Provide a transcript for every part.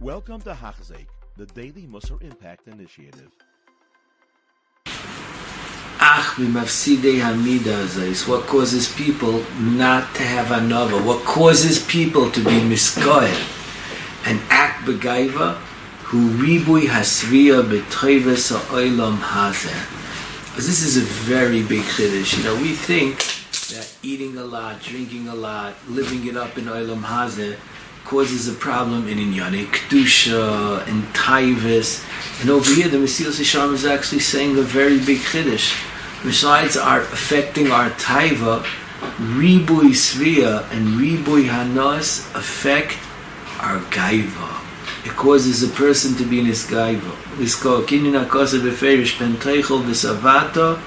Welcome to Hachzik, the Daily Musar Impact Initiative. Is eh? what causes people not to have another. What causes people to be miskoyer and act begaiva who ribui hasriya betreves ha'olam hazeh. This is a very big chiddush. You know, we think that eating a lot, drinking a lot, living it up in olam hazeh causes a problem in Inyane Kedusha, in Taivis. And over here, the Mesilas Yesharim is actually saying a very big Chiddush. Besides our affecting our Taiva, Ribui Sriya and Ribui Hanas affect our Gaiva. It causes a person to be in his Gaiva. Lisko Kinyin HaKosa Beferish Ben Teichel V'Savata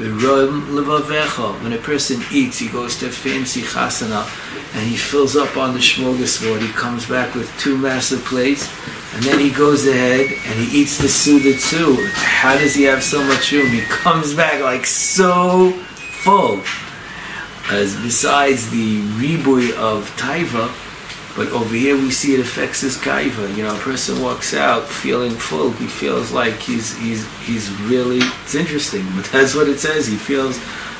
when a person eats, he goes to a fancy chasana and he fills up on the smorgasbord. He comes back with two massive plates and then he goes ahead and he eats the Suda too. How does he have so much room? He comes back like so full. As besides the ribui of taiva, but over here we see it affects his kaiva. You know, a person walks out feeling full. He feels like he's he's he's really. It's interesting, but that's what it says. He feels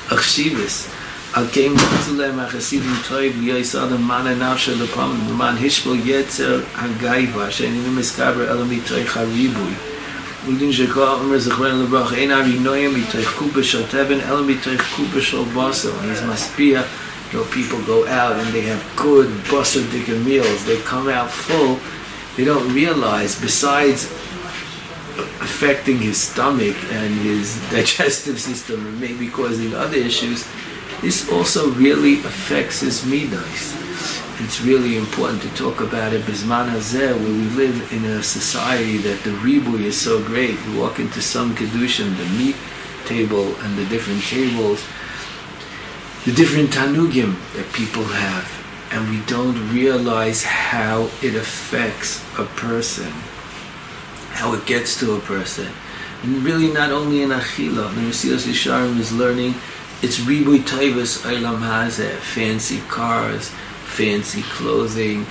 achshivas. Al kein gutzulem achasidim toiv liyos adam mana nafsha lepam man hishbol yetzer hagaiva she'enim miskaber elam mitoy charibui. Udin shekol omer zechren lebrach ein ari noyim mitoy kuba shal tevin elam mitoy kuba shal. And he's maspia you know, people go out and they have good Basardika meals. They come out full. They don't realize, besides affecting his stomach and his digestive system and maybe causing other issues, this also really affects his midas. It's really important to talk about it. Bisman Hazeh, where we live in a society that the ribu is so great. You walk into some kedushin, the meat table and the different tables, the different tanugim that people have, and we don't realize how it affects a person, how it gets to a person. And really not only in Achila, the Mesilas Yesharim is learning it's Ribui Taivas Eilam Hazeh, fancy cars, fancy clothing,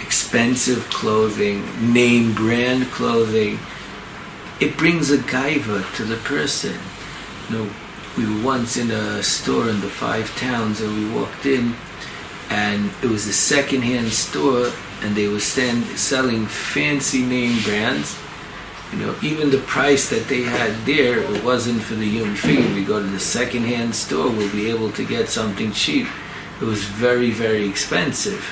expensive clothing, name brand clothing. It brings a gaiva to the person. You know, we were once in a store in the five towns and we walked in and it was a second-hand store and they were stand, selling fancy name brands. You know even the price that they had there it wasn't for the human figured we go to the second-hand store we'll be able to get something cheap. It was very very expensive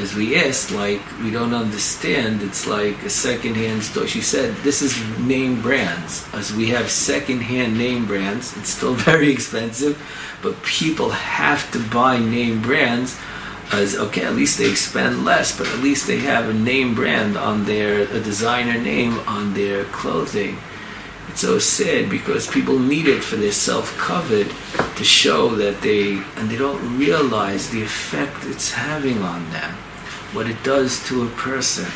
as we asked, like, we don't understand, it's like a second-hand store. She said, this is name brands. As we have second-hand name brands, it's still very expensive, but people have to buy name brands as, okay, at least they spend less, but at least they have a name brand on their, a designer name on their clothing. It's so sad because people need it for their self-covet to show that they, and they don't realize the effect it's having on them what it does to a person.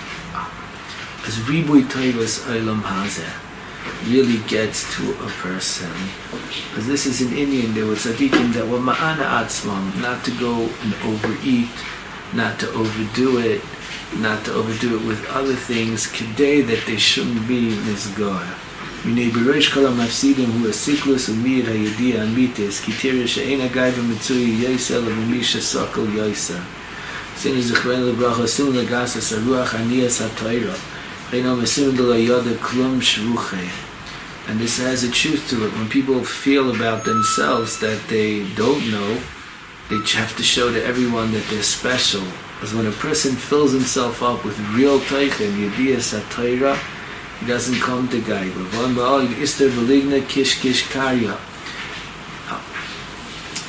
As ribui toivas olam hazeh really gets to a person. Because this is in Indian there was a teaching that were ma'ana atzmam not to go and overeat not to overdo it not to overdo it with other things today that they shouldn't be misgar minei bereish kol mafsidim hu asiklus umir haydi amites kitira she'ena gaiva mitzui yisel of misha sakal sin iz khrein le brach sim le gas es ruach ani es atoyro reino mesim de la yode klum shruche and this has a truth to it. When people feel about themselves that they don't know they have to show to everyone that they're special. As when a person fills himself up with real taych and yediyah satayra he doesn't come to guy but one all is beligna kish kish karya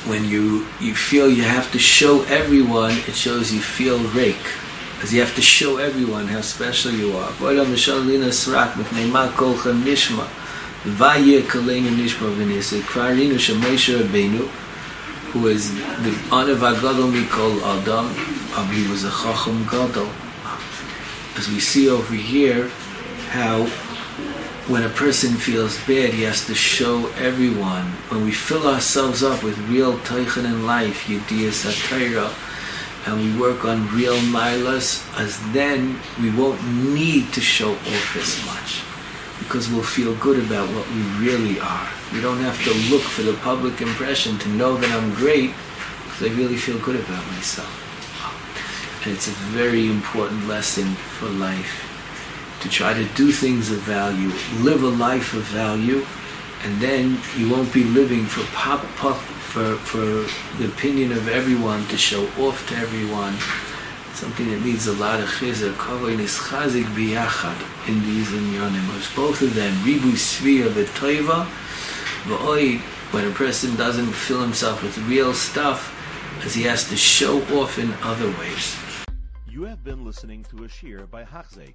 when you you feel you have to show everyone it shows you feel rake. As you have to show everyone how special you are. Boy am shalina srak mit nei ma kol khan nishma. Vaye kolena nishma venis kvarinu shmeisha beinu who is the honor vagadol mikol adam abi was a chacham gadol. As we see over here how when a person feels bad, he has to show everyone. When we fill ourselves up with real teichen in life, Yediyah Satira, and we work on real milas, as then we won't need to show off as much because we'll feel good about what we really are. We don't have to look for the public impression to know that I'm great because I really feel good about myself. And it's a very important lesson for life to try to do things of value, live a life of value, and then you won't be living for pop, pop for, for the opinion of everyone, to show off to everyone. Something that needs a lot of chizah. Kavod is chazik biyachad in these inyanim. Both of them, ribu svia v'toiva, v'oid, when a person doesn't fill himself with real stuff, as he has to show off in other ways. You have been listening to a by Hachzeik.